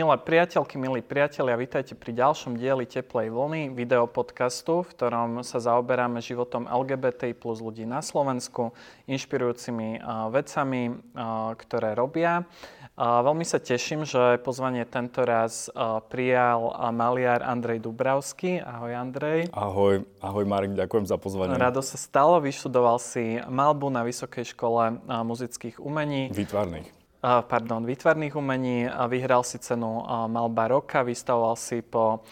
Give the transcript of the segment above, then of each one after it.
Milé priateľky, milí priatelia, vítajte pri ďalšom dieli Teplej vlny, videopodcastu, v ktorom sa zaoberáme životom LGBT plus ľudí na Slovensku, inšpirujúcimi vecami, ktoré robia. Veľmi sa teším, že pozvanie tento raz prijal maliar Andrej Dubravský. Ahoj Andrej. Ahoj, ahoj Marek, ďakujem za pozvanie. Rado sa stalo, vyštudoval si malbu na Vysokej škole muzických umení. Výtvarných pardon, výtvarných umení. Vyhral si cenu Malba roka, vystavoval si po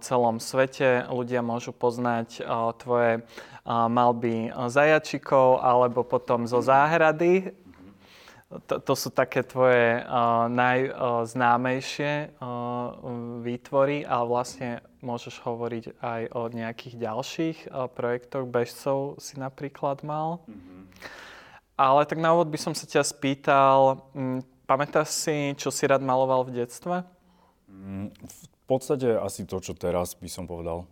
celom svete. Ľudia môžu poznať tvoje malby zajačikov alebo potom zo záhrady. To, to sú také tvoje uh, najznámejšie uh, výtvory, ale vlastne môžeš hovoriť aj o nejakých ďalších uh, projektoch. Bežcov si napríklad mal. Mm-hmm. Ale tak na úvod by som sa ťa spýtal, m, mm, pamätáš si, čo si rád maloval v detstve? Mm, v podstate asi to, čo teraz by som povedal.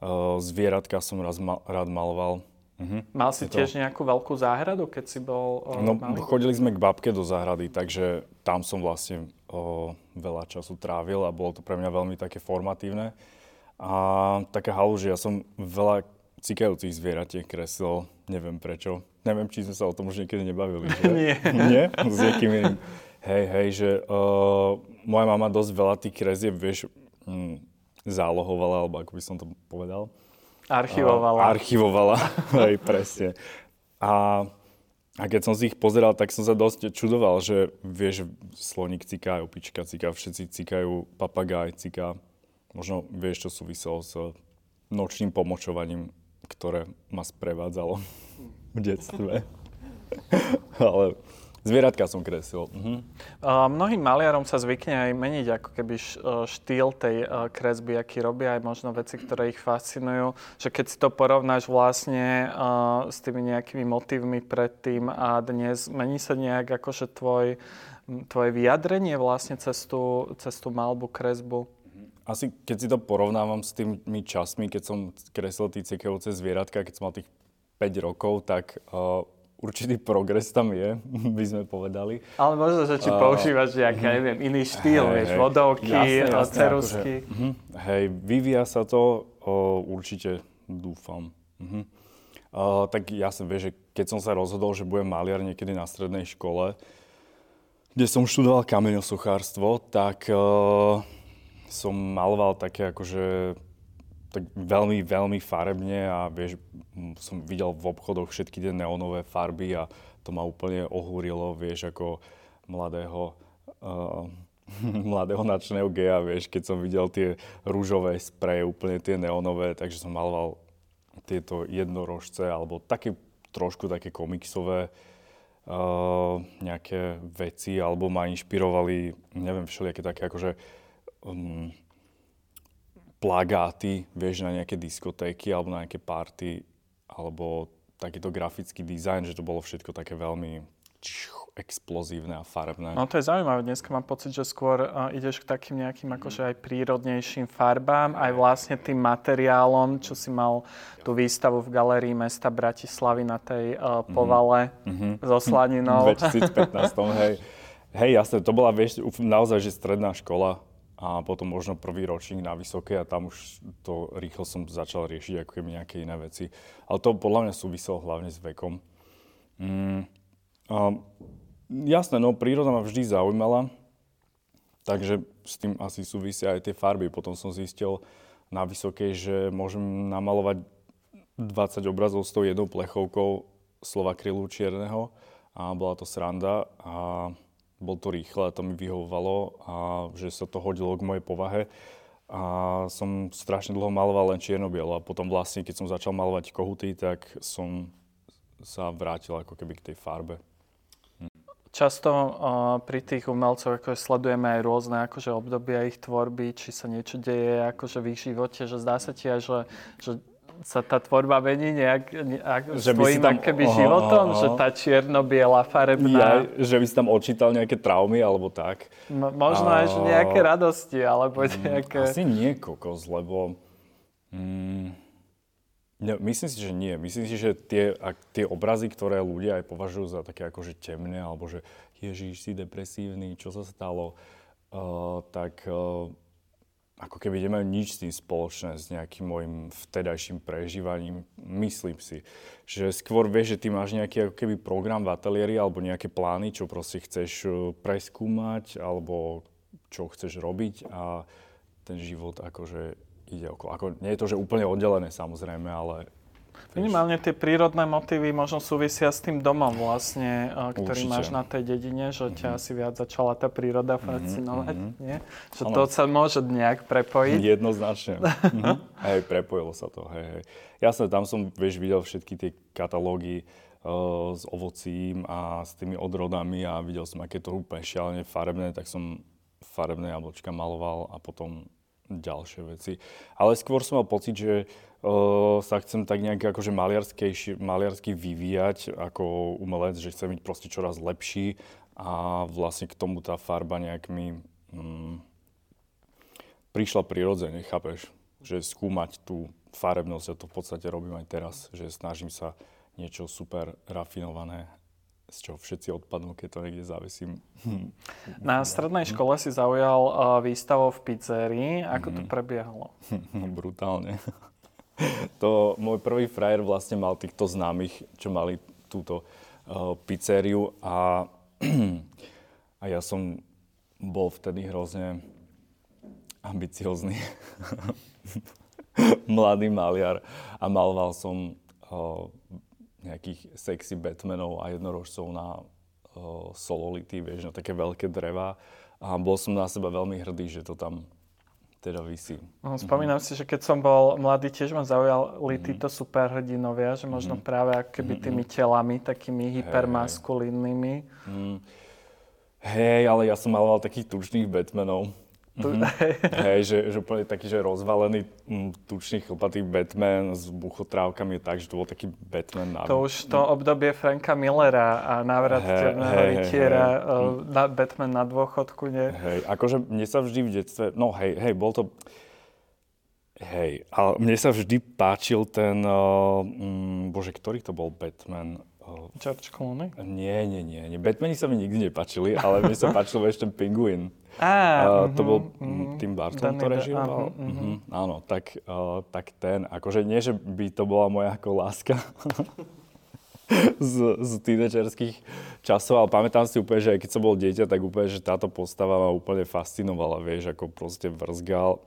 Uh, zvieratka som raz ma- rád maloval. Uh-huh. Mal si tiež to... nejakú veľkú záhradu, keď si bol uh, No, malý? chodili sme k babke do záhrady, takže tam som vlastne uh, veľa času trávil a bolo to pre mňa veľmi také formatívne. A taká halúžia, ja som veľa cikajúcich zvieratiek kreslil, neviem prečo. Neviem, či sme sa o tom už niekedy nebavili, že? Nie. Nie? S niekým iným. Hej, hej, že uh, moja mama dosť veľa tých kresieb, vieš, hm, zálohovala, alebo ako by som to povedal. Archivovala. Uh, archivovala, hej, presne. A, a keď som si ich pozeral, tak som sa dosť čudoval, že vieš, sloník ciká, opička ciká, všetci cikajú, papagaj ciká. Možno vieš, čo súviselo s nočným pomočovaním ktoré ma sprevádzalo v detstve. Ale zvieratka som kresil. Uh-huh. Uh, mnohým maliarom sa zvykne aj meniť ako keby e, štýl tej uh, kresby, aký robia, aj možno veci, ktoré ich fascinujú. Že keď si to porovnáš vlastne uh, s tými nejakými motívmi predtým a dnes, mení sa nejak akože tvoj, tvoje vyjadrenie vlastne cez tú, cez tú malbu, kresbu? Asi keď si to porovnávam s tými časmi, keď som kreslil tie cekajúce zvieratka, keď som mal tých 5 rokov, tak uh, určitý progres tam je, by sme povedali. Ale možno, že či uh, používaš nejaký, uh, neviem, iný štýl, hej, vieš, vodovky, cerusky. Akože, uh, hej, vyvíja sa to, uh, určite dúfam. Uh-huh. Uh, tak jasne, vieš, že keď som sa rozhodol, že budem maliar niekedy na strednej škole, kde som študoval kameňosuchárstvo, tak uh, som maloval také akože tak veľmi, veľmi farebne a vieš, som videl v obchodoch všetky tie neonové farby a to ma úplne ohúrilo, vieš, ako mladého, uh, mladého načného geja, vieš, keď som videl tie rúžové spreje, úplne tie neonové, takže som maloval tieto jednorožce alebo také trošku také komiksové uh, nejaké veci, alebo ma inšpirovali, neviem, všelijaké také akože um, plagáty, vieš, na nejaké diskotéky alebo na nejaké party, alebo takýto grafický dizajn, že to bolo všetko také veľmi explozívne a farebné. No to je zaujímavé. Dneska mám pocit, že skôr uh, ideš k takým nejakým akože aj prírodnejším farbám, aj vlastne tým materiálom, čo si mal tú výstavu v galérii mesta Bratislavy na tej uh, povale mm-hmm. so slaninou. V 2015, hej. Hej, jasne, to bola vieš, naozaj, že stredná škola, a potom možno prvý ročník na vysoké a tam už to rýchlo som začal riešiť ako keby nejaké iné veci. Ale to podľa mňa súviselo hlavne s vekom. Mm, a, jasné, no príroda ma vždy zaujímala, takže s tým asi súvisia aj tie farby. Potom som zistil na vysokej, že môžem namalovať 20 obrazov s tou jednou plechovkou slova krylu čierneho a bola to sranda. A bol to rýchle to mi vyhovovalo a že sa to hodilo k mojej povahe. A som strašne dlho maloval len čierno-bielo a potom vlastne, keď som začal malovať kohuty, tak som sa vrátil ako keby k tej farbe. Často uh, pri tých umelcoch ako sledujeme aj rôzne akože obdobia ich tvorby, či sa niečo deje akože v ich živote, že zdá sa ti aj, že, že sa tá tvorba mení nejak, nejak že s tvojim tam, keby aha, životom, aha. že tá čierno-biela, farebná... Ja, že by si tam odčítal nejaké traumy alebo tak. M- možno a... aj nejaké radosti, alebo mm, nejaké... Asi nie kokos, lebo... Mm, ne, myslím si, že nie. Myslím si, že tie, ak, tie obrazy, ktoré ľudia aj považujú za také akože temné, alebo že Ježiš, si depresívny, čo sa stalo, uh, tak uh, ako keby nemajú nič s tým spoločné, s nejakým môjim vtedajším prežívaním. Myslím si, že skôr vieš, že ty máš nejaký ako keby program v ateliéri alebo nejaké plány, čo proste chceš uh, preskúmať alebo čo chceš robiť a ten život akože ide okolo. Ako, nie je to, že úplne oddelené samozrejme, ale Minimálne tie prírodné motívy možno súvisia s tým domom vlastne, ktorý Určite. máš na tej dedine, že ťa mm-hmm. asi viac začala tá príroda mhm, fascinovať, mm-hmm. nie? Že ano. to sa môže nejak prepojiť. Jednoznačne. mm-hmm. Hej, prepojilo sa to, hej, hej. Jasné, tam som, vieš, videl všetky tie katalógy uh, s ovocím a s tými odrodami a videl som, aké to úplne šialené farebné, tak som farebné jablčka maloval a potom ďalšie veci. Ale skôr som mal pocit, že uh, sa chcem tak nejak akože maliarsky vyvíjať ako umelec, že chcem byť proste čoraz lepší a vlastne k tomu tá farba nejak mi mm, prišla prirodzene, chápeš? Že skúmať tú farebnosť, ja to v podstate robím aj teraz, že snažím sa niečo super rafinované z čoho všetci odpadnú, keď to niekde zavesím. Na strednej škole si zaujal uh, výstavu v pizzerii. Ako to mhm. prebiehalo? Brutálne. to môj prvý frajer vlastne mal týchto známych, čo mali túto uh, pizzériu a, a ja som bol vtedy hrozne ambiciozný. Mladý maliar a maloval som uh, nejakých sexy Batmanov a jednorožcov na uh, sololity, vieš, na také veľké dreva. A bol som na seba veľmi hrdý, že to tam teda vysí. No, spomínam mm-hmm. si, že keď som bol mladý, tiež ma zaujali mm-hmm. títo superhrdinovia, že možno mm-hmm. práve keby tými telami, takými hypermaskulínnymi. Hey. Mm. Hej, ale ja som maloval takých tučných Batmanov. Mm-hmm. Hej, že, že úplne taký, že rozvalený mm, tučný chlpatý Batman s buchotrávkami, tak, že to bol taký Batman na... To už to obdobie Franka Millera a návrat hey, hey, rytiera, hey, hey. Na, Batman na dôchodku, nie? Hej, akože mne sa vždy v detstve, no hej, hej, bol to... Hej, ale mne sa vždy páčil ten, uh, um, bože, ktorý to bol Batman? George Clooney? Nie, nie, nie, nie. Batmani sa mi nikdy nepáčili, ale mne sa páčil ešte ten Penguin. Á, uh, to bol uh, Tim Burton, to režioval. Uh, uh, uh, áno, tak, uh, tak ten, akože nie, že by to bola moja ako láska z, z tínedžerských časov, ale pamätám si úplne, že aj keď som bol dieťa, tak úplne, že táto postava ma úplne fascinovala, vieš, ako proste vrzgal,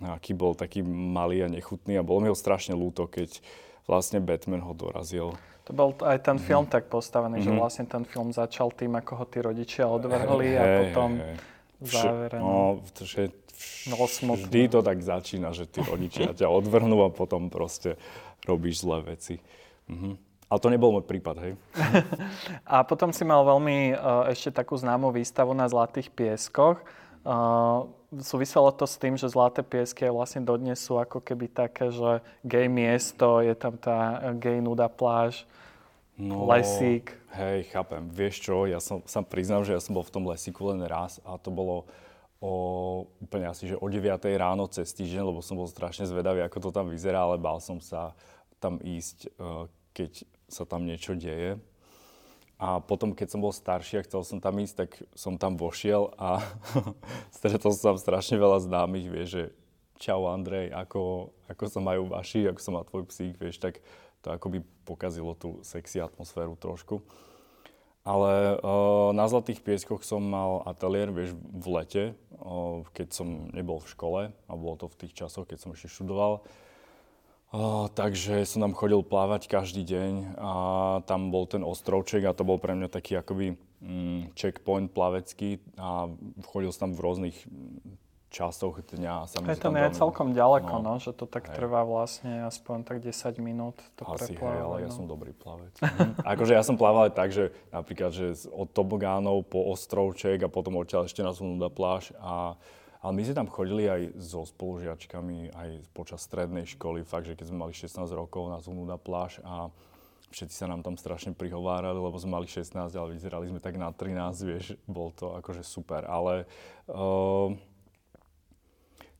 aký bol taký malý a nechutný a bolo mi ho strašne ľúto, keď vlastne Batman ho dorazil. To bol aj ten film tak postavený, mm-hmm. že mhm. vlastne ten film začal tým, ako ho tí rodičia odvrhli hey, a potom hey, v závere. No, že no, vždy to tak začína, že tí rodičia ťa odvrhnú a potom proste robíš zlé veci. Mm-hmm. Ale to nebol môj prípad, hej. a potom si mal veľmi uh, ešte takú známú výstavu na Zlatých pieskoch. Uh, súviselo to s tým, že Zlaté piesky vlastne dodnes sú ako keby také, že gay miesto, je tam tá gay nuda pláž, no, lesík. Hej, chápem. Vieš čo, ja som, sa priznám, že ja som bol v tom lesíku len raz a to bolo o, úplne asi, že o 9 ráno cez týždeň, lebo som bol strašne zvedavý, ako to tam vyzerá, ale bál som sa tam ísť, eh, keď sa tam niečo deje. A potom, keď som bol starší a chcel som tam ísť, tak som tam vošiel a stretol som tam strašne veľa známych, vieš, že čau Andrej, ako, ako sa majú vaši, ako sa má tvoj psík, vieš, tak to akoby pokazilo tú sexy atmosféru trošku. Ale uh, na Zlatých pieskoch som mal ateliér, vieš, v lete, uh, keď som nebol v škole a bolo to v tých časoch, keď som ešte študoval. Oh, takže som tam chodil plávať každý deň a tam bol ten ostrovček a to bol pre mňa taký akoby mm, checkpoint plavecký a chodil som tam v rôznych časoch dňa. Sa je to nie je celkom ďaleko, no, no, že to tak hej. trvá vlastne aspoň tak 10 minút to Asi hej, ale ja no. som dobrý plavec. mhm. akože ja som plával aj tak, že napríklad, že od tobogánov po ostrovček a potom odtiaľ ešte na Zunuda pláž a ale my sme tam chodili aj so spolužiačkami, aj počas strednej školy, fakt, že keď sme mali 16 rokov na Zumuda pláž a všetci sa nám tam strašne prihovárali, lebo sme mali 16, ale vyzerali sme tak na 13, vieš, bol to akože super. Ale uh,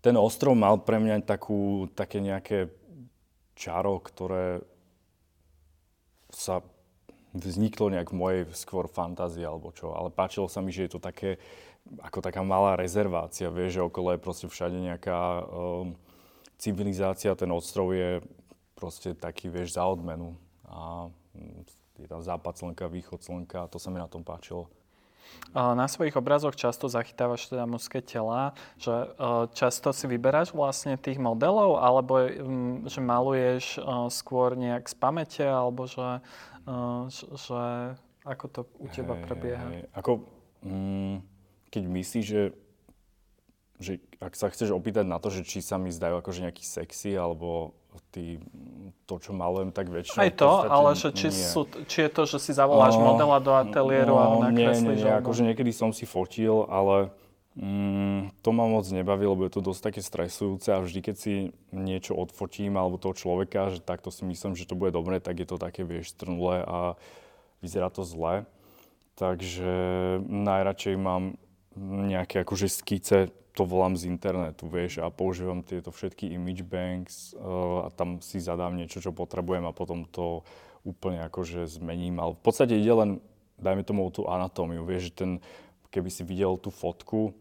ten ostrov mal pre mňa takú, také nejaké čaro, ktoré sa vzniklo nejak v mojej skôr fantázii alebo čo. Ale páčilo sa mi, že je to také, ako taká malá rezervácia, vieš, že okolo je proste všade nejaká um, civilizácia, ten ostrov je proste taký, vieš, za odmenu. A mm, je tam západ slnka, východ slnka to sa mi na tom páčilo. Na svojich obrazoch často zachytávaš teda mužské tela, že e, často si vyberáš vlastne tých modelov, alebo mm, že maluješ e, skôr nejak z pamäte, alebo že, e, že ako to u teba prebieha? Hey, ako, mm, keď myslíš, že, že ak sa chceš opýtať na to, že či sa mi zdajú akože nejaký sexy, alebo tý, to, čo malujem, tak väčšinou... Aj to, ale že či, sú, či je to, že si zavoláš uh, modela do ateliéru no, a nakreslíš? Nie, nie, akože niekedy som si fotil, ale mm, to ma moc nebaví, lebo je to dosť také stresujúce a vždy, keď si niečo odfotím alebo toho človeka, že takto si myslím, že to bude dobre, tak je to také, vieš, strnulé a vyzerá to zle. Takže najradšej mám nejaké akože skice to volám z internetu, vieš, a používam tieto všetky image banks uh, a tam si zadám niečo, čo potrebujem a potom to úplne akože zmením. Ale v podstate ide len, dajme tomu tú anatómiu, vieš, že ten, keby si videl tú fotku,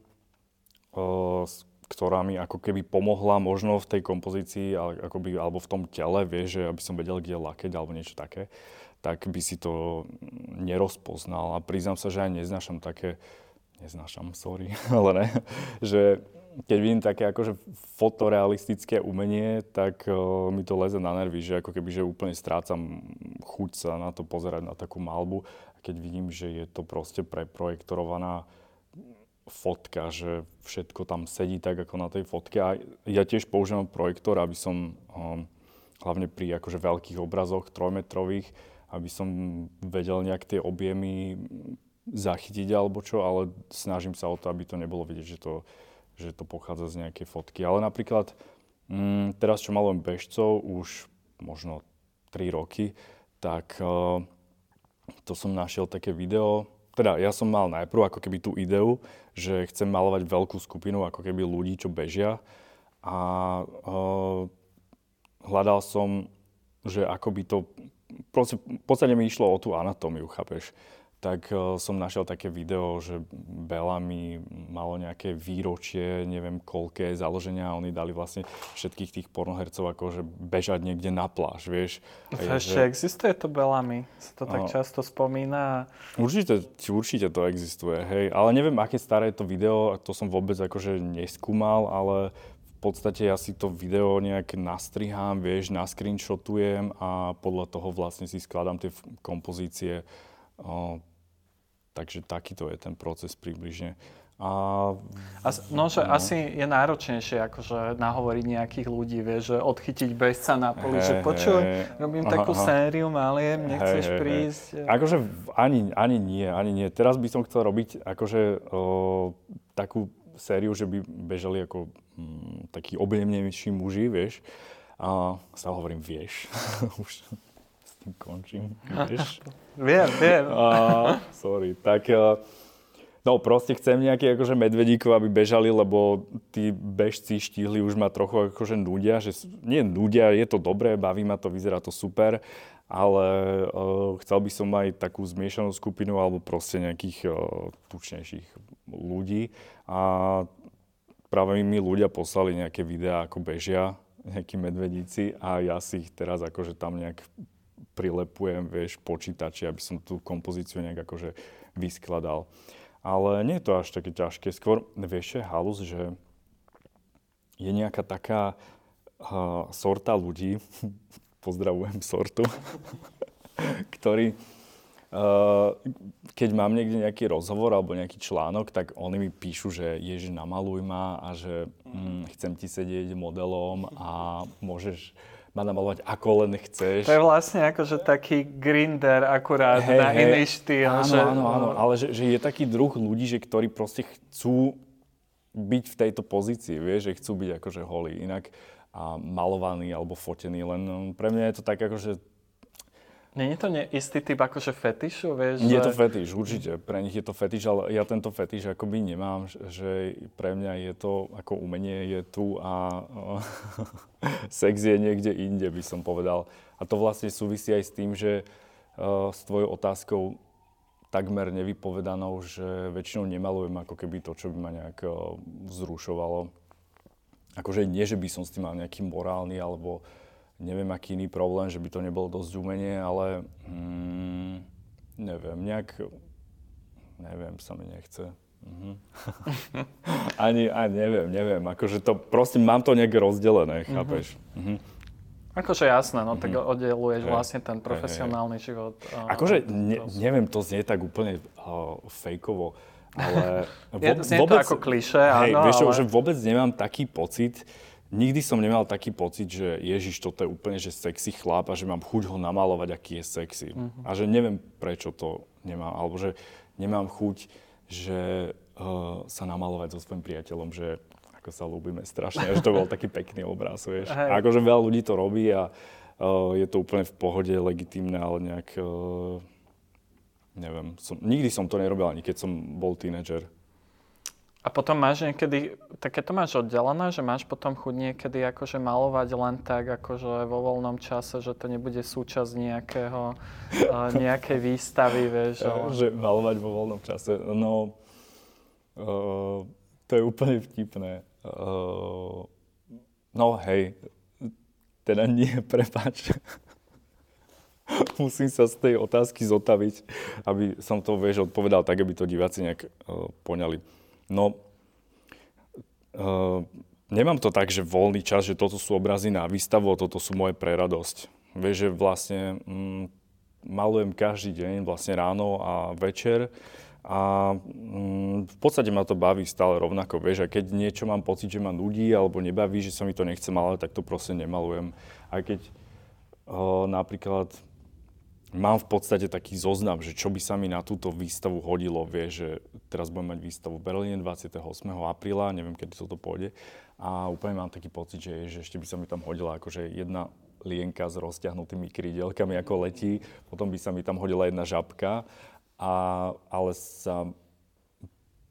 uh, ktorá mi ako keby pomohla možno v tej kompozícii akoby, alebo v tom tele, vieš, že aby som vedel, kde lakeť alebo niečo také, tak by si to nerozpoznal. A priznám sa, že aj neznášam také neznášam, sorry, ale ne, že keď vidím také akože fotorealistické umenie, tak uh, mi to leze na nervy, že ako keby, že úplne strácam chuť sa na to pozerať, na takú malbu. A keď vidím, že je to proste preprojektorovaná fotka, že všetko tam sedí tak, ako na tej fotke. A ja tiež používam projektor, aby som, um, hlavne pri akože veľkých obrazoch, trojmetrových, aby som vedel nejak tie objemy zachytiť alebo čo, ale snažím sa o to, aby to nebolo vidieť, že to, že to pochádza z nejakej fotky. Ale napríklad mm, teraz, čo malujem bežcov už možno 3 roky, tak uh, to som našiel také video, teda ja som mal najprv ako keby tú ideu, že chcem malovať veľkú skupinu ako keby ľudí, čo bežia a uh, hľadal som, že ako by to, v podstate mi išlo o tú anatómiu, chápeš? Tak uh, som našiel také video, že Bellamy malo nejaké výročie, neviem koľké založenia a oni dali vlastne všetkých tých pornohercov akože bežať niekde na pláž, vieš. Je, ešte že... existuje to Bellamy? Sa to tak uh, často spomína. Určite, určite to existuje, hej. Ale neviem, aké staré je to video, to som vôbec akože neskúmal, ale v podstate ja si to video nejak nastrihám, vieš, nascreenshotujem a podľa toho vlastne si skladám tie kompozície. Takže takýto je ten proces približne. A, a, no, že no. asi je náročnejšie akože nahovoriť nejakých ľudí, vieš, že odchytiť bezca na poli, hey, že počuj, hey, robím aha, takú aha. sériu, maliem, nechceš hey, prísť. Hey. Akože ani, ani nie, ani nie. Teraz by som chcel robiť akože o, takú sériu, že by bežali ako m, mm, takí objemnejší muži, vieš. A stále hovorím, vieš. Už tým končím, vieš. viem, viem. A, sorry, tak... Uh, No proste chcem nejaké akože medvedíkov, aby bežali, lebo tí bežci štíhli už ma trochu akože nudia, že nie nudia, je to dobré, baví ma to, vyzerá to super, ale uh, chcel by som aj takú zmiešanú skupinu alebo proste nejakých uh, tučnejších ľudí. A práve mi ľudia poslali nejaké videá, ako bežia nejakí medvedíci a ja si ich teraz akože tam nejak prilepujem, vieš, počítači, aby som tú kompozíciu nejak akože vyskladal. Ale nie je to až také ťažké. Skôr, vieš, je halus, že je nejaká taká uh, sorta ľudí, pozdravujem sortu, ktorí, uh, keď mám niekde nejaký rozhovor alebo nejaký článok, tak oni mi píšu, že ježi, namaluj ma a že hm, chcem ti sedieť modelom a môžeš ma namalovať ako len chceš. To je vlastne akože taký grinder akurát hey, na hey, iný štýl. Áno, že... áno, áno, ale že, že je taký druh ľudí, že ktorí proste chcú byť v tejto pozícii, vieš, že chcú byť akože holí. Inak a malovaný alebo fotený, len no, pre mňa je to tak akože je to istý typ akože fetišu, vieš? Je to fetiš, určite. Pre nich je to fetiš, ale ja tento fetiš akoby nemám, že pre mňa je to ako umenie je tu a sex je niekde inde, by som povedal. A to vlastne súvisí aj s tým, že uh, s tvojou otázkou takmer nevypovedanou, že väčšinou nemalujem ako keby to, čo by ma nejak uh, vzrušovalo. Akože nie, že by som s tým mal nejaký morálny alebo neviem aký iný problém, že by to nebolo dosť umenie, ale mm, neviem, nejak, neviem, sa mi nechce. Mhm. ani, ani neviem, neviem, akože to, proste mám to nejak rozdelené, mhm. chápeš? Mhm. Akože jasné, no tak mhm. oddeluješ hey. vlastne ten profesionálny hey, hey. život. Uh, akože ne, neviem, to znie tak úplne uh, fejkovo, ale Je, znie vôbec, to ako kliše, hej, áno, vieš, ale... že vôbec nemám taký pocit, nikdy som nemal taký pocit, že Ježiš, toto je úplne že sexy chlap a že mám chuť ho namalovať, aký je sexy. Uh-huh. A že neviem, prečo to nemám, alebo že nemám chuť, že uh, sa namalovať so svojím priateľom, že ako sa ľúbime strašne, že to bol taký pekný obraz, vieš. Hej. A akože veľa ľudí to robí a uh, je to úplne v pohode, legitímne, ale nejak, uh, neviem, som, nikdy som to nerobil, ani keď som bol tínedžer. A potom máš niekedy, také to máš oddelené, že máš potom chuť niekedy akože malovať len tak, akože vo voľnom čase, že to nebude súčasť nejakého, nejakej výstavy, vieš. Ale... Že malovať vo voľnom čase, no, uh, to je úplne vtipné. Uh, no hej, teda nie, prepáč. Musím sa z tej otázky zotaviť, aby som to, vieš, odpovedal tak, aby to diváci nejak uh, poňali. No, uh, nemám to tak, že voľný čas, že toto sú obrazy na výstavu, toto sú moje preradosť. Vieš, že vlastne mm, malujem každý deň, vlastne ráno a večer a mm, v podstate ma to baví stále rovnako, vieš, a keď niečo mám pocit, že ma nudí alebo nebaví, že sa mi to nechce malovať, tak to proste nemalujem. Aj keď o, napríklad mám v podstate taký zoznam, že čo by sa mi na túto výstavu hodilo, vieš, že teraz budem mať výstavu v Berlíne 28. apríla, neviem, kedy toto pôjde, a úplne mám taký pocit, že, že ešte by sa mi tam hodila akože jedna lienka s rozťahnutými krídelkami, ako letí, potom by sa mi tam hodila jedna žabka. A, ale sa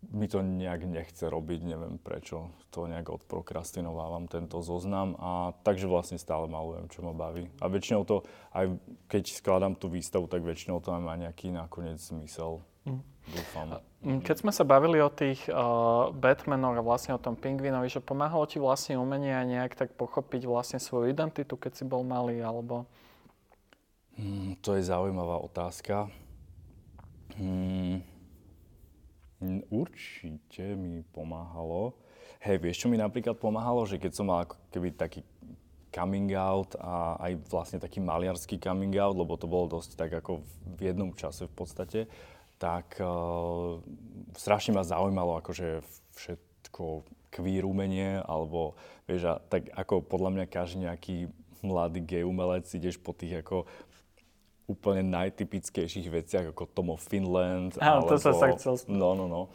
mi to nejak nechce robiť, neviem prečo. To nejak odprokrastinovávam tento zoznam a takže vlastne stále malujem, čo ma baví. A väčšinou to, aj keď skladám tú výstavu, tak väčšinou to má nejaký nakoniec zmysel. Mm. Dúfam. Mm, keď sme sa bavili o tých uh, Batmanoch a vlastne o tom pingvinovi, že pomáhalo ti vlastne umenie aj nejak tak pochopiť vlastne svoju identitu, keď si bol malý, alebo... Mm, to je zaujímavá otázka. Hmm, určite mi pomáhalo. Hej, vieš, čo mi napríklad pomáhalo? Že keď som mal ako keby taký coming out a aj vlastne taký maliarský coming out, lebo to bolo dosť tak ako v jednom čase v podstate, tak uh, strašne ma zaujímalo akože všetko queer umenie, alebo vieš, a tak ako podľa mňa každý nejaký mladý gay umelec ideš po tých ako úplne najtypickejších veciach, ako Tom of Finland. Áno, to sa sa chcel No, no, no.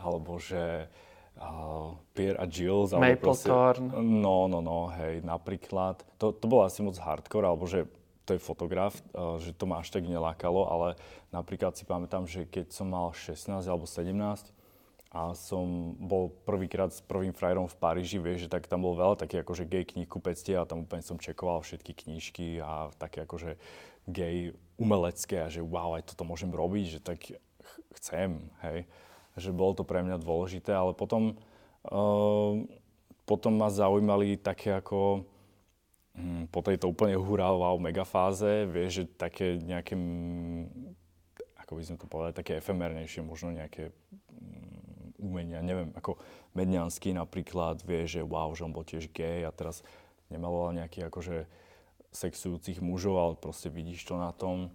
Alebo že uh, Pierre a Gilles. Maplethorn. No, no, no, hej, napríklad. To, to bolo asi moc hardcore, alebo že to je fotograf, uh, že to ma až tak nelákalo, ale napríklad si pamätám, že keď som mal 16 alebo 17 a som bol prvýkrát s prvým frajerom v Paríži, vieš, že tak tam bolo veľa také akože gay kníh kupectie a tam úplne som čekoval všetky knížky a také akože gay umelecké a že wow, aj toto môžem robiť, že tak chcem, hej. Že bolo to pre mňa dôležité, ale potom, uh, potom ma zaujímali také ako hm, po tejto úplne hurá, wow, megafáze, vieš, že také nejaké, ako by sme to povedali, také efemernejšie, možno nejaké hm, umenia, neviem, ako Medňanský napríklad, vieš, že wow, že on bol tiež gay a teraz nemaloval nejaký akože sexujúcich mužov, ale proste vidíš to na tom.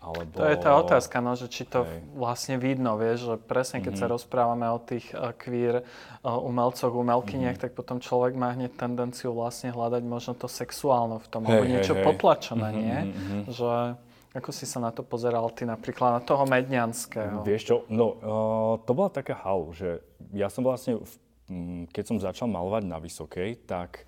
Alebo... To je tá otázka, no, že či to Hej. vlastne vidno, vieš, že presne keď mm-hmm. sa mhm. rozprávame o tých uh, queer uh, umelcoch, umelkyniach, mm-hmm. tak potom človek má hneď tendenciu vlastne hľadať možno to sexuálne v tom, hey, alebo niečo hey, potlačené, mm-hmm, nie? Mm-hmm. Že ako si sa na to pozeral ty napríklad, na toho Medňanského? Vieš čo, no uh, to bola taká halu, že ja som vlastne, v, keď som začal malovať na Vysokej, tak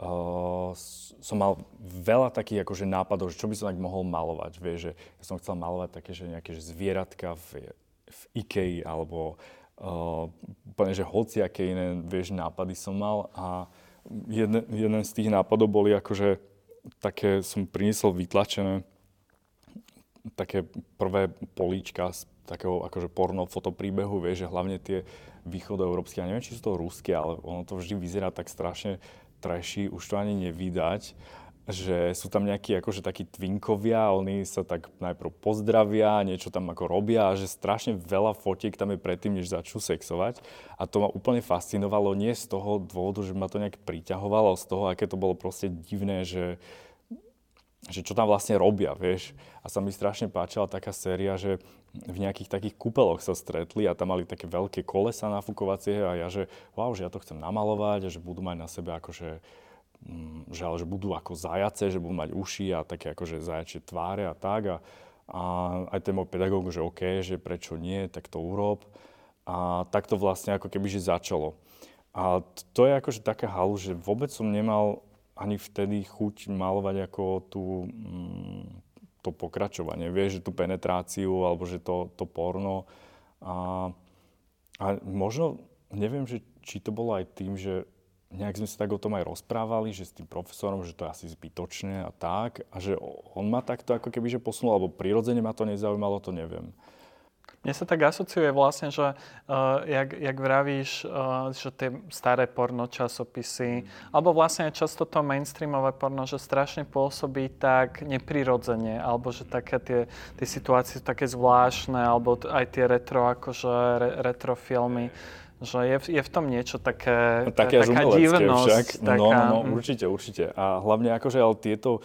uh, som mal veľa takých akože nápadov, že čo by som tak mohol malovať. Vieš, že ja som chcel malovať také, že nejaké že zvieratka v, v Ikei alebo uh, úplne, že hociaké iné, vieš, nápady som mal a jeden, jeden z tých nápadov boli akože také, som priniesol vytlačené také prvé políčka z takého akože porno fotopríbehu, vieš, že hlavne tie východoeurópske, ja neviem, či sú to ruské, ale ono to vždy vyzerá tak strašne trashy, už to ani nevydať že sú tam nejakí akože takí twinkovia, oni sa tak najprv pozdravia, niečo tam ako robia a že strašne veľa fotiek tam je predtým, než začnú sexovať. A to ma úplne fascinovalo, nie z toho dôvodu, že ma to nejak priťahovalo, z toho, aké to bolo proste divné, že, že čo tam vlastne robia, vieš. A sa mi strašne páčila taká séria, že v nejakých takých kúpeloch sa stretli a tam mali také veľké kolesa nafúkovacie a ja, že wow, že ja to chcem namalovať a že budú mať na sebe akože Mm, že, ale že budú ako zajace, že budú mať uši a také akože zajačie tváre a tak. A, a aj ten môj pedagóg, že OK, že prečo nie, tak to urob. A tak to vlastne ako keby že začalo. A to je akože taká halu, že vôbec som nemal ani vtedy chuť malovať ako tú, mm, to pokračovanie. Vieš, že tú penetráciu alebo že to, to porno. A, a možno, neviem, že, či to bolo aj tým, že nejak sme sa tak o tom aj rozprávali, že s tým profesorom, že to je asi zbytočné a tak. A že on ma takto ako keby že posunul, alebo prirodzene ma to nezaujímalo, to neviem. Mne sa tak asociuje vlastne, že uh, jak, jak vravíš, uh, že tie staré porno časopisy, mm. alebo vlastne často to mainstreamové porno, že strašne pôsobí tak neprirodzene, alebo že také tie, tie situácie sú také zvláštne, alebo aj tie retro, akože re, retro filmy. Že je, je v tom niečo také, no, také taká divnosť. Však. No, taká, no, no, hm. určite, určite. A hlavne akože, ale tieto,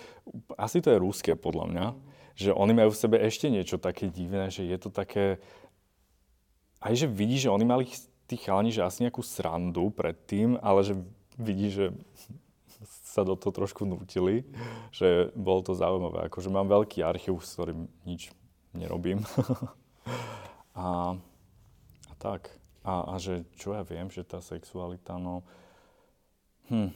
asi to je ruské podľa mňa, že oni majú v sebe ešte niečo také divné, že je to také, aj že vidí, že oni mali tí chalani, že asi nejakú srandu predtým, ale že vidí, že sa do toho trošku nutili, že bolo to zaujímavé. Akože mám veľký archív, s ktorým nič nerobím. a, a tak. A, a že čo ja viem, že tá sexualita, no... Hm,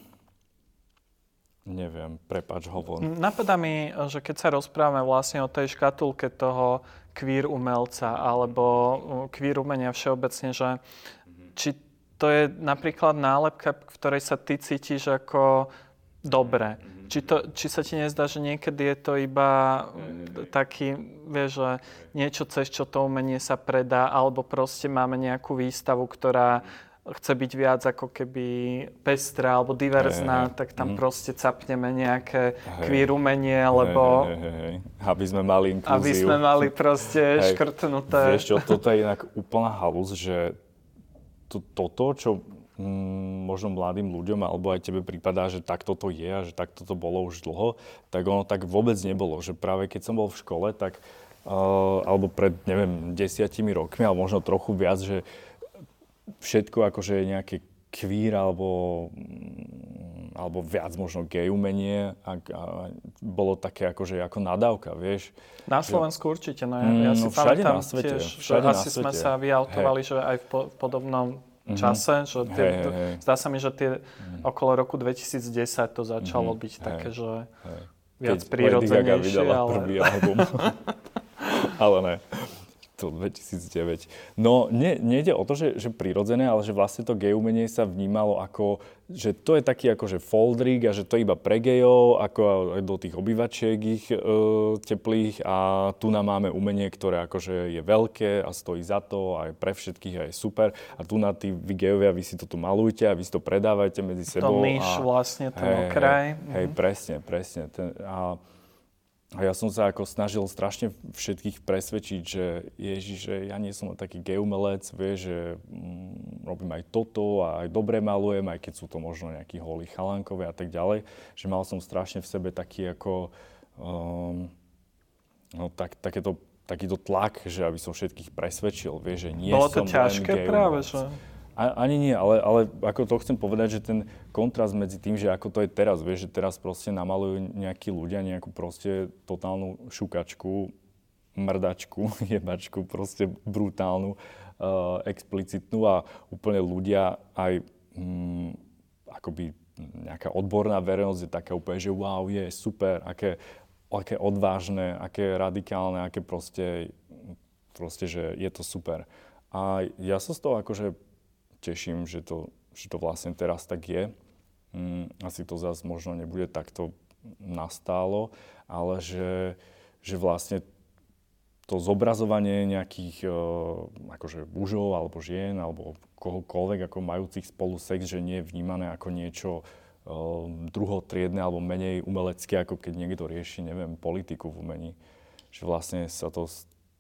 neviem, prepač, hovor. Napadá mi, že keď sa rozprávame vlastne o tej škatulke toho queer umelca alebo queer umenia všeobecne, že či to je napríklad nálepka, v ktorej sa ty cítiš ako dobre. Či, to, či sa ti nezdá, že niekedy je to iba taký, vieš, že niečo cez čo to umenie sa predá, alebo proste máme nejakú výstavu, ktorá chce byť viac ako keby pestrá alebo diverzná, hey, tak tam mm. proste capneme nejaké hey, queer umenie, lebo... Hey, hey, hey, Aby sme mali inklúziu. Aby sme mali proste hey, škrtnuté. Vieš čo, toto je inak úplná halus, že to, toto, čo Mm, možno mladým ľuďom, alebo aj tebe prípadá, že takto to je a že takto to bolo už dlho, tak ono tak vôbec nebolo. Že práve keď som bol v škole, tak, uh, alebo pred, neviem, desiatimi rokmi, alebo možno trochu viac, že všetko akože nejaké queer alebo, mm, alebo viac možno gay umenie a, a bolo také akože ako nadávka, vieš. Na Slovensku že, určite, no ja, ja mm, si no, všade na svete, tiež, že na asi svete. sme sa vyautovali, hey. že aj v, po, v podobnom mm-hmm. čase. Že tie, hey, hey, hey. Zdá sa mi, že tie mm. okolo roku 2010 to začalo mm-hmm. byť hey, také, že hey. viac Keď prirodzenejšie. ale... prvý album. ale ne to 2009. No, nie, nejde o to, že, že prirodzené, ale že vlastne to gay umenie sa vnímalo ako, že to je taký akože foldrik a že to je iba pre gejov, ako do tých obyvačiek ich e, teplých a tu nám máme umenie, ktoré akože je veľké a stojí za to aj pre všetkých a je super a tu na tí vy gejovia, vy si to tu malujte a vy si to predávajte medzi sebou. To myš vlastne, ten hej, okraj. Hej, mhm. presne, presne. Ten, a, a ja som sa ako snažil strašne všetkých presvedčiť, že Ježiš, že ja nie som taký gay umelec, vie, že mm, robím aj toto a aj dobre malujem, aj keď sú to možno nejakí holí chalankové a tak ďalej. Že mal som strašne v sebe taký ako, um, no tak, takéto, takýto tlak, že aby som všetkých presvedčil, vie, že nie Bolo som to ťažké práve, že? Ani nie, ale, ale ako to chcem povedať, že ten kontrast medzi tým, že ako to je teraz, vieš, že teraz proste namalujú nejakí ľudia nejakú proste totálnu šukačku, mrdačku, jebačku, proste brutálnu, uh, explicitnú a úplne ľudia aj mm, akoby nejaká odborná verejnosť je taká úplne, že wow, je super, aké, aké odvážne, aké radikálne, aké proste, proste, že je to super. A ja sa z toho akože teším, že to, že to vlastne teraz tak je. Mm, asi to zase možno nebude takto nastálo, ale že, že vlastne to zobrazovanie nejakých uh, akože mužov alebo žien alebo kohokoľvek ako majúcich spolu sex, že nie je vnímané ako niečo uh, druhotriedne alebo menej umelecké, ako keď niekto rieši, neviem, politiku v umení. Že vlastne sa to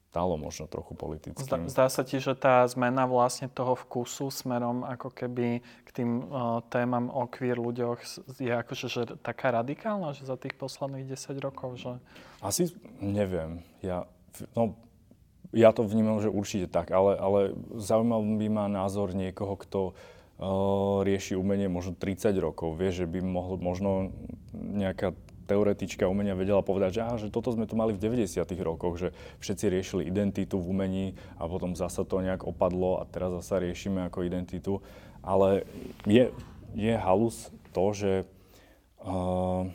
stalo možno trochu politickým. Zdá, zdá sa ti, že tá zmena vlastne toho vkusu smerom ako keby k tým uh, témam o queer ľuďoch je akože že taká radikálna, že za tých posledných 10 rokov, že... Asi neviem. Ja no, ja to vnímam, že určite tak, ale, ale zaujímal by ma názor niekoho, kto uh, rieši umenie možno 30 rokov. Vieš, že by mohol možno nejaká teoretička umenia vedela povedať, že, á, že toto sme tu mali v 90. rokoch, že všetci riešili identitu v umení a potom zasa to nejak opadlo a teraz zasa riešime ako identitu. Ale je, je halus to, že uh,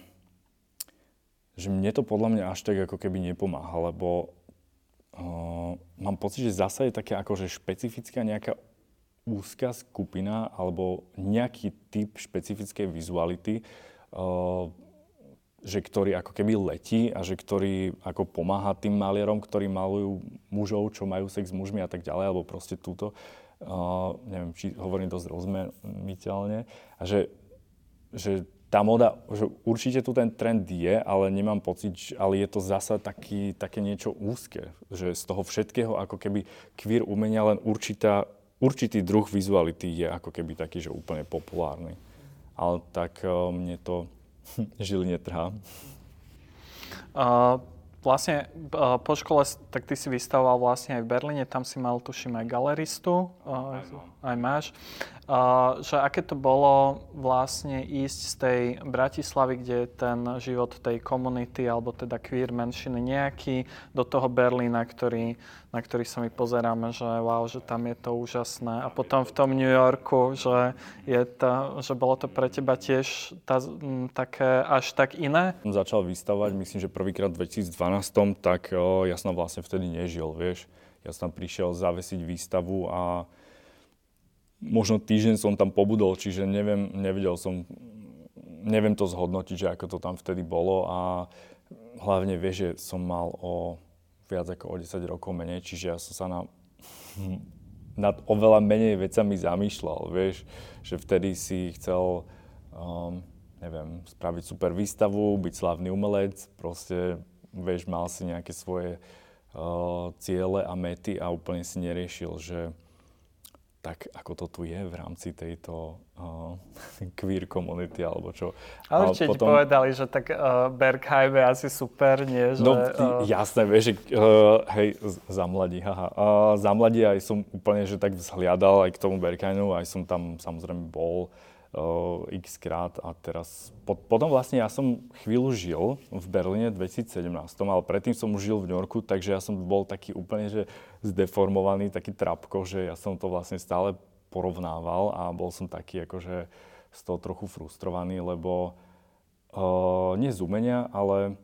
že mne to podľa mňa až tak ako keby nepomáha, lebo uh, mám pocit, že zasa je také akože špecifická nejaká úzká skupina alebo nejaký typ špecifickej vizuality, uh, že ktorý ako keby letí a že ktorý ako pomáha tým malierom, ktorí malujú mužov, čo majú sex s mužmi a tak ďalej, alebo proste túto. Uh, neviem, či hovorím dosť rozmiteľne. A že, že tá moda, že určite tu ten trend je, ale nemám pocit, ale je to zasa taký, také niečo úzke, že z toho všetkého ako keby queer umenia len určitá, určitý druh vizuality je ako keby taký, že úplne populárny. Ale tak uh, mne to žili netrhá. Uh, vlastne uh, po škole, tak ty si vystavoval vlastne aj v Berlíne, tam si mal tuším aj galeristu, uh, aj, aj máš že aké to bolo vlastne ísť z tej Bratislavy, kde je ten život tej komunity alebo teda queer menšiny nejaký, do toho Berlína, ktorý, na ktorý sa my pozeráme, že wow, že tam je to úžasné. A potom v tom New Yorku, že, je to, že bolo to pre teba tiež tá, m, také až tak iné? Začal vystavať, myslím, že prvýkrát v 2012, tak o, ja som vlastne vtedy nežil, vieš. Ja som prišiel zavesiť výstavu a možno týždeň som tam pobudol, čiže neviem, nevedel som, neviem to zhodnotiť, že ako to tam vtedy bolo a hlavne vieš, že som mal o viac ako o 10 rokov menej, čiže ja som sa na, nad oveľa menej vecami zamýšľal, vieš, že vtedy si chcel, um, neviem, spraviť super výstavu, byť slavný umelec, proste, vieš, mal si nejaké svoje uh, ciele a mety a úplne si neriešil, že tak ako to tu je v rámci tejto uh, queer komunity alebo čo. Ale určite potom... povedali, že tak uh, Bergheim je asi super, nie? Že, no uh... jasné, vieš, uh, hej, za mladí, haha. Uh, za mladí aj som úplne, že tak vzhliadal aj k tomu Bergheimu, aj som tam samozrejme bol uh, x krát a teraz, po, potom vlastne ja som chvíľu žil v Berlíne v 2017, ale predtým som už žil v New Yorku, takže ja som bol taký úplne, že zdeformovaný, taký trapko, že ja som to vlastne stále porovnával a bol som taký akože z toho trochu frustrovaný, lebo uh, nie z umenia, ale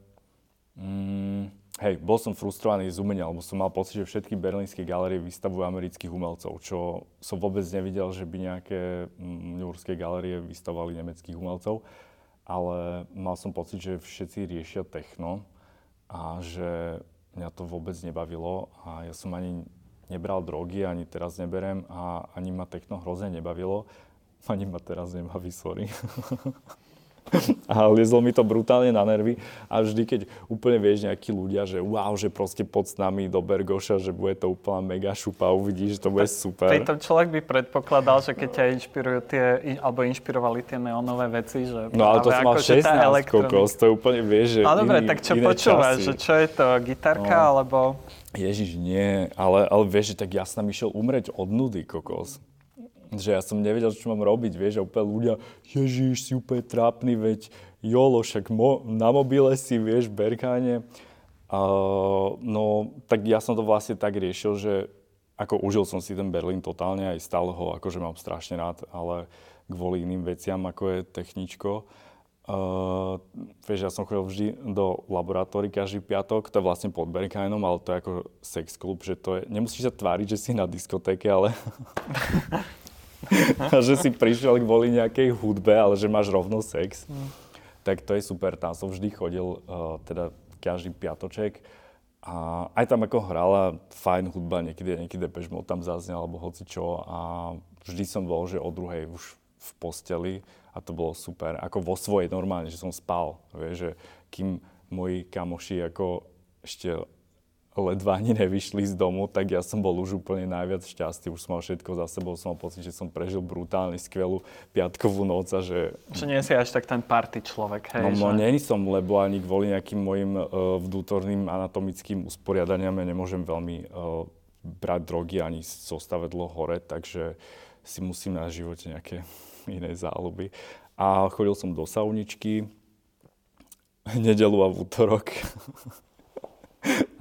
mm, hej, bol som frustrovaný z umenia, lebo som mal pocit, že všetky berlínske galerie vystavujú amerických umelcov, čo som vôbec nevidel, že by nejaké ňurské mm, galerie vystavovali nemeckých umelcov, ale mal som pocit, že všetci riešia techno a že mňa to vôbec nebavilo a ja som ani nebral drogy, ani teraz neberem a ani ma techno hrozne nebavilo. Ani ma teraz nebaví, sorry. a liezlo mi to brutálne na nervy a vždy, keď úplne vieš nejakí ľudia, že wow, že proste pod s nami do Bergoša, že bude to úplná mega šupa, uvidíš, že to bude super. Pritom človek by predpokladal, že keď ťa inšpirujú tie, alebo inšpirovali tie neonové veci, že No ale to som mal 16 kokos, to je úplne, vieš, že Ale dobre, tak čo počúvaš, že čo je to, gitarka, no. alebo... Ježiš, nie, ale, ale vieš, že tak ja som išiel umrieť od nudy, kokos že ja som nevedel, čo mám robiť, vieš, a úplne ľudia, ježiš, si úplne trápny, veď jolo, však mo- na mobile si, vieš, berkáne. Uh, no, tak ja som to vlastne tak riešil, že ako užil som si ten Berlín totálne, aj stále ho akože mám strašne rád, ale kvôli iným veciam, ako je techničko. Uh, vieš, ja som chodil vždy do laboratórií každý piatok, to je vlastne pod Berkajnom, ale to je ako sex klub, že to je, nemusíš sa tváriť, že si na diskotéke, ale a že si prišiel kvôli nejakej hudbe, ale že máš rovno sex. Mm. Tak to je super, tam som vždy chodil, uh, teda každý piatoček. a aj tam ako hrala fajn hudba, niekedy, niekedy Depeche Mode tam zaznel, alebo hoci čo. A vždy som bol, že o druhej už v posteli a to bolo super. Ako vo svojej normálne, že som spal. Vieš, že kým moji kamoši ako ešte ledva ani nevyšli z domu, tak ja som bol už úplne najviac šťastný. Už som mal všetko za sebou, som mal pocit, že som prežil brutálne skvelú piatkovú noc a že... Že nie si až tak ten party človek, hej? No, no že... nie som, lebo ani kvôli nejakým mojim uh, vnútorným anatomickým usporiadaniam ja nemôžem veľmi uh, brať drogy ani zostavedlo hore, takže si musím na živote nejaké iné záľuby. A chodil som do sauničky, nedelu a v útorok.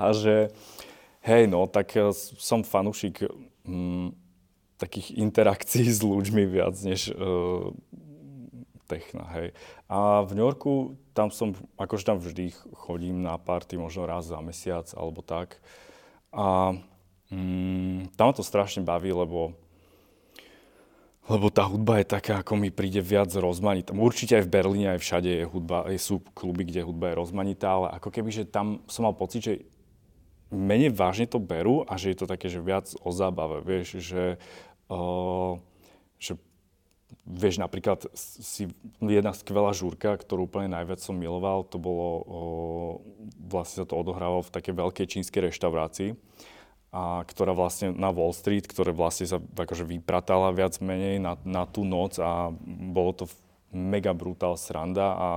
a že hej, no, tak eh, som fanúšik hm, takých interakcií s ľuďmi viac než uh, techna, hej. A v New Yorku, tam som, akože tam vždy chodím na party, možno raz za mesiac alebo tak. A hm, tam ma to strašne baví, lebo lebo tá hudba je taká, ako mi príde viac rozmanitá. Určite aj v Berlíne, aj všade je hudba, sú kluby, kde hudba je rozmanitá, ale ako keby, že tam som mal pocit, že menej vážne to berú a že je to také, že viac o zábave, vieš, že, uh, že vieš, napríklad si jedna skvelá žúrka, ktorú úplne najviac som miloval, to bolo, uh, vlastne sa to odohrávalo v takej veľkej čínskej reštaurácii a ktorá vlastne na Wall Street, ktorá vlastne sa akože vypratala viac menej na, na tú noc a bolo to mega brutál sranda a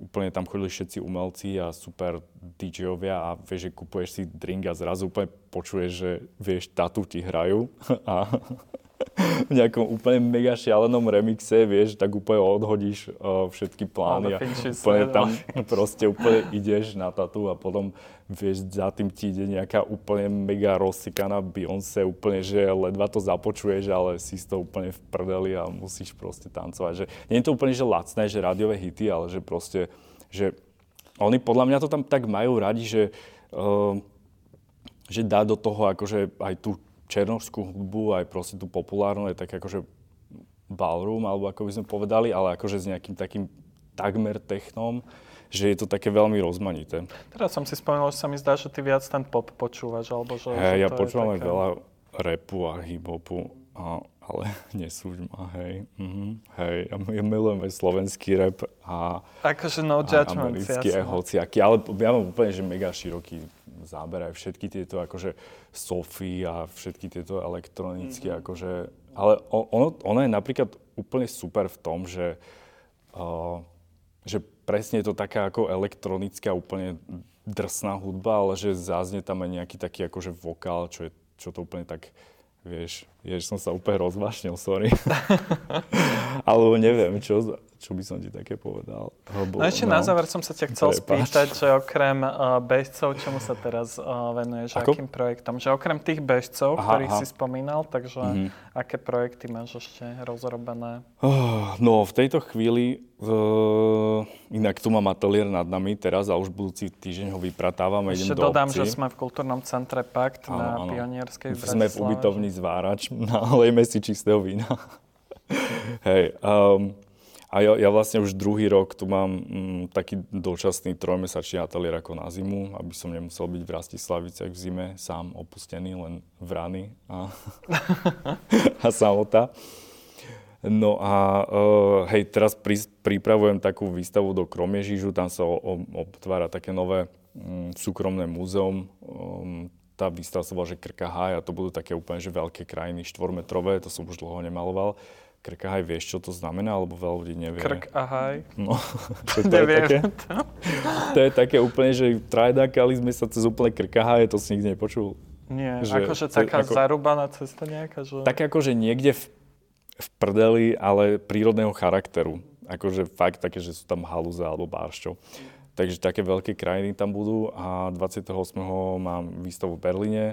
úplne tam chodili všetci umelci a super DJovia a vieš, že kupuješ si drink a zrazu úplne počuješ, že vieš, tatu ti hrajú. A v nejakom úplne mega šialenom remixe, vieš, tak úplne odhodíš uh, všetky plány a úplne tam proste úplne ideš na tatu a potom vieš, za tým ti ide nejaká úplne mega rozsykaná Beyoncé, úplne, že ledva to započuješ, ale si toho úplne v prdeli a musíš proste tancovať. Že, nie je to úplne, že lacné, že rádiové hity, ale že proste, že oni podľa mňa to tam tak majú radi, že, uh, že dá do toho akože aj tú černožskú hudbu, aj proste tú populárnu, aj tak akože ballroom, alebo ako by sme povedali, ale akože s nejakým takým takmer technom, že je to také veľmi rozmanité. Teraz som si spomenul, že sa mi zdá, že ty viac ten pop počúvaš, alebo že... Hey, že ja počúvam aj také... veľa repu a hip-hopu, a, ale nesúď ma, hej. Mm-hmm, hej, ja, ja milujem aj slovenský rap a, akože no a americký, aj hociaký, ale ja mám úplne, že mega široký záber aj všetky tieto akože sofy a všetky tieto elektronické mm-hmm. akože, ale ono, ono je napríklad úplne super v tom, že, uh, že presne je to taká ako elektronická úplne drsná hudba, ale že záznie tam aj nejaký taký akože vokál, čo, je, čo to úplne tak Vieš, že som sa úplne rozvášnil, sorry. Alebo neviem, čo, čo by som ti také povedal. Lebo, no ešte no, na záver som sa ťa chcel prepáč. spýtať, že okrem uh, bežcov, čomu sa teraz uh, venuješ, Ako? akým projektom? Že okrem tých bežcov, aha, ktorých aha. si spomínal, takže mm-hmm. aké projekty máš ešte rozrobené? Uh, no, v tejto chvíli, uh, inak tu mám ateliér nad nami teraz a už budúci týždeň ho vypratávame, ešte idem do dodám, obci. že sme v kultúrnom centre Pakt áno, na áno. Pionierskej v Sme v ubytovni Zvárač, nalejme si čistého vína. Hej, um, a ja, ja vlastne už druhý rok tu mám mm, taký dočasný trojmesačný ateliér ako na zimu, aby som nemusel byť v Rastislaviciach v zime sám opustený, len v rany a, a samota. No a uh, hej, teraz pri, pripravujem takú výstavu do Kromiežižu, tam sa o, o, otvára také nové um, súkromné múzeum. Um, tá výstava sa volá, že Krkahaj a to budú také úplne že veľké krajiny, štvormetrové, to som už dlho nemaloval. Krkahaj, vieš, čo to znamená, alebo veľa ľudí nevie. Krk ahaj. No, to, to, je také, to je také úplne, že trajdakali sme sa cez úplne Krkahaj, to si nikdy nepočul. Nie, že, akože taká ako, zarúbaná cesta nejaká? Že... Tak akože niekde v, v prdeli, ale prírodného charakteru. Akože fakt také, že sú tam halúze alebo báršťov. Takže také veľké krajiny tam budú a 28. mám výstavu v Berlíne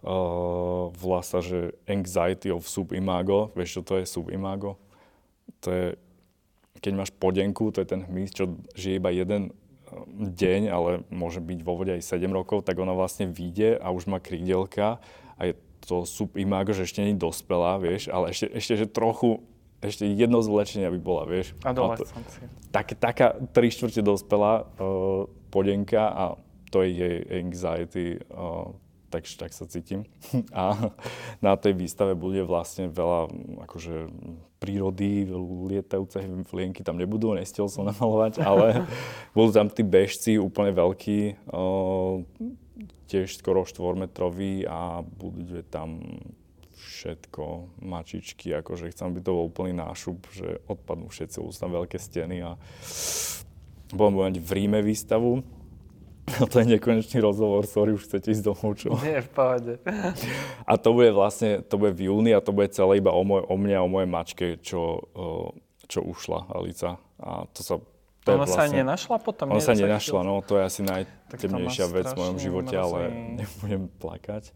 Uh, volá sa, že Anxiety of Subimago. Vieš, čo to je Subimago? To je, keď máš podenku, to je ten hmyz, čo žije iba jeden deň, ale môže byť vo vode aj 7 rokov, tak ona vlastne vyjde a už má krídelka a je to subimago, že ešte nie je dospelá, vieš, ale ešte, ešte že trochu, ešte jedno zvlečenie by bola, vieš. Adolescencia. Tak, taká tri štvrte dospelá uh, podenka a to je jej anxiety, uh, tak, tak sa cítim. A na tej výstave bude vlastne veľa akože, prírody, lietajúce flienky tam nebudú, nestiel som namalovať, ale budú tam tí bežci úplne veľkí, o, tiež skoro štvormetrový a budú tam všetko, mačičky, akože chcem, aby to bol úplný nášup, že odpadnú všetci, sú tam veľké steny a budem mať v Ríme výstavu, to je nekonečný rozhovor, sorry, už chcete ísť domov, čo? Nie, v pohode. A to bude vlastne, to bude v júni a to bude celé iba o, moj, o mne a o mojej mačke, čo, čo ušla Alica. A to sa to Ona vlastne, sa nenašla potom? Ona sa nenašla, no to je asi najtemnejšia vec v mojom živote, mrzí. ale nebudem plakať.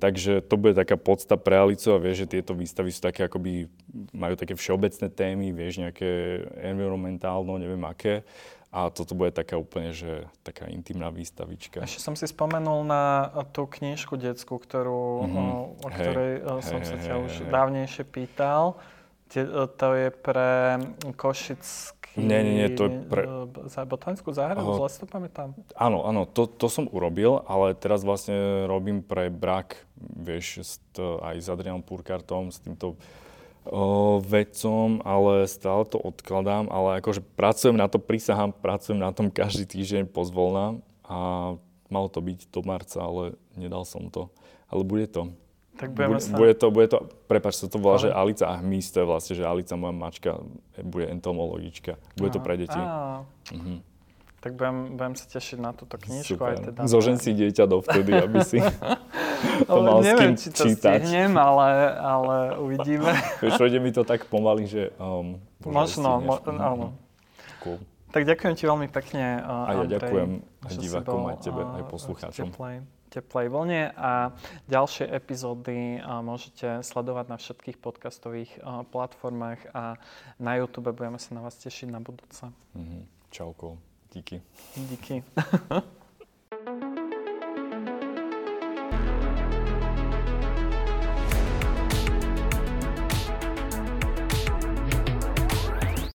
Takže to bude taká podsta pre Alicu a vieš, že tieto výstavy sú také akoby, majú také všeobecné témy, vieš, nejaké environmentálno, neviem aké. A toto bude taká úplne, že taká intimná výstavička. Ešte som si spomenul na tú knižku detskú, ktorú, mm-hmm. o, o hey. ktorej hey, som hey, sa ťa hey, už hey. dávnejšie pýtal. To je pre Košický... Nie, nie, nie, to je pre... Za botanickú záhradu, uh, zle si to pamätám. Áno, áno, to, to som urobil, ale teraz vlastne robím pre brak, vieš, aj s Adrianom Purkartom, s týmto o, vedcom, ale stále to odkladám, ale akože pracujem na to, prisahám, pracujem na tom každý týždeň pozvolná a malo to byť do marca, ale nedal som to. Ale bude to. Tak bude, sa... bude to, bude to, prepáč, sa to volá, ale... že Alica a je vlastne, že Alica, moja mačka, bude entomologička. Bude Aha. to pre deti. Mhm. Tak budem, budem sa tešiť na túto knižku. Super. Aj teda Zožen si dieťa dovtedy, aby si to mal neviem, s kým či to čítať. stihnem, ale, ale uvidíme. Vieš, ide mi to tak pomaly, že... Um, Možno, mo- áno. Cool. Tak ďakujem ti veľmi pekne, uh, A ja Andrej, ďakujem aj divákom, aj tebe, aj poslucháčom. Teplej, teplej vlne a ďalšie epizódy uh, môžete sledovať na všetkých podcastových uh, platformách a na YouTube budeme sa na vás tešiť na budúce. Mm-hmm. Čauko. Díky. Díky.